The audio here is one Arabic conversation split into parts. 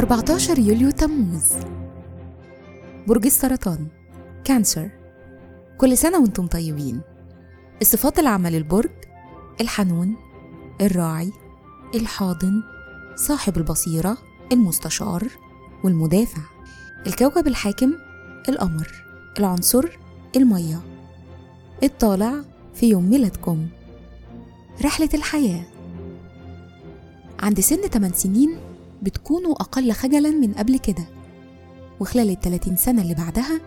14 يوليو تموز. برج السرطان. كانسر. كل سنة وأنتم طيبين. الصفات العامة للبرج الحنون الراعي الحاضن صاحب البصيرة المستشار والمدافع. الكوكب الحاكم القمر. العنصر المية. الطالع في يوم ميلادكم. رحلة الحياة. عند سن 8 سنين بتكونوا أقل خجلا من قبل كده. وخلال ال 30 سنة اللي بعدها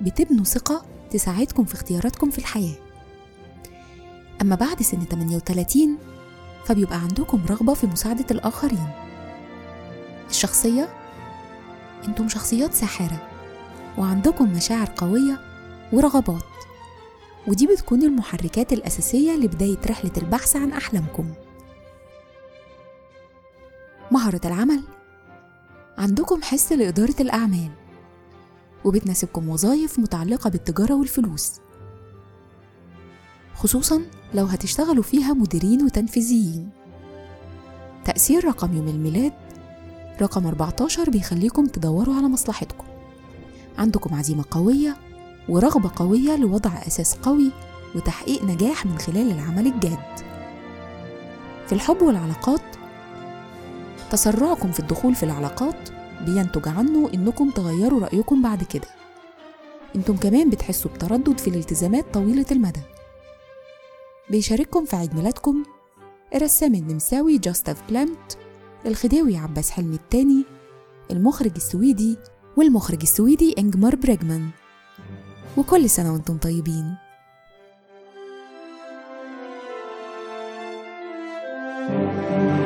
بتبنوا ثقة تساعدكم في اختياراتكم في الحياة. أما بعد سن 38 فبيبقى عندكم رغبة في مساعدة الآخرين. الشخصية؟ أنتم شخصيات ساحرة وعندكم مشاعر قوية ورغبات ودي بتكون المحركات الأساسية لبداية رحلة البحث عن أحلامكم. مهارة العمل. عندكم حس لإدارة الأعمال. وبتناسبكم وظائف متعلقة بالتجارة والفلوس. خصوصا لو هتشتغلوا فيها مديرين وتنفيذيين. تأثير رقم يوم الميلاد. رقم 14 بيخليكم تدوروا على مصلحتكم. عندكم عزيمة قوية ورغبة قوية لوضع أساس قوي وتحقيق نجاح من خلال العمل الجاد. في الحب والعلاقات تسرعكم في الدخول في العلاقات بينتج عنه إنكم تغيروا رأيكم بعد كده. إنتم كمان بتحسوا بتردد في الالتزامات طويلة المدى. بيشارككم في عيد ميلادكم الرسام النمساوي جاستاف كلامت الخديوي عباس حلمي التاني المخرج السويدي والمخرج السويدي إنجمار بريجمان وكل سنة وإنتم طيبين. thank you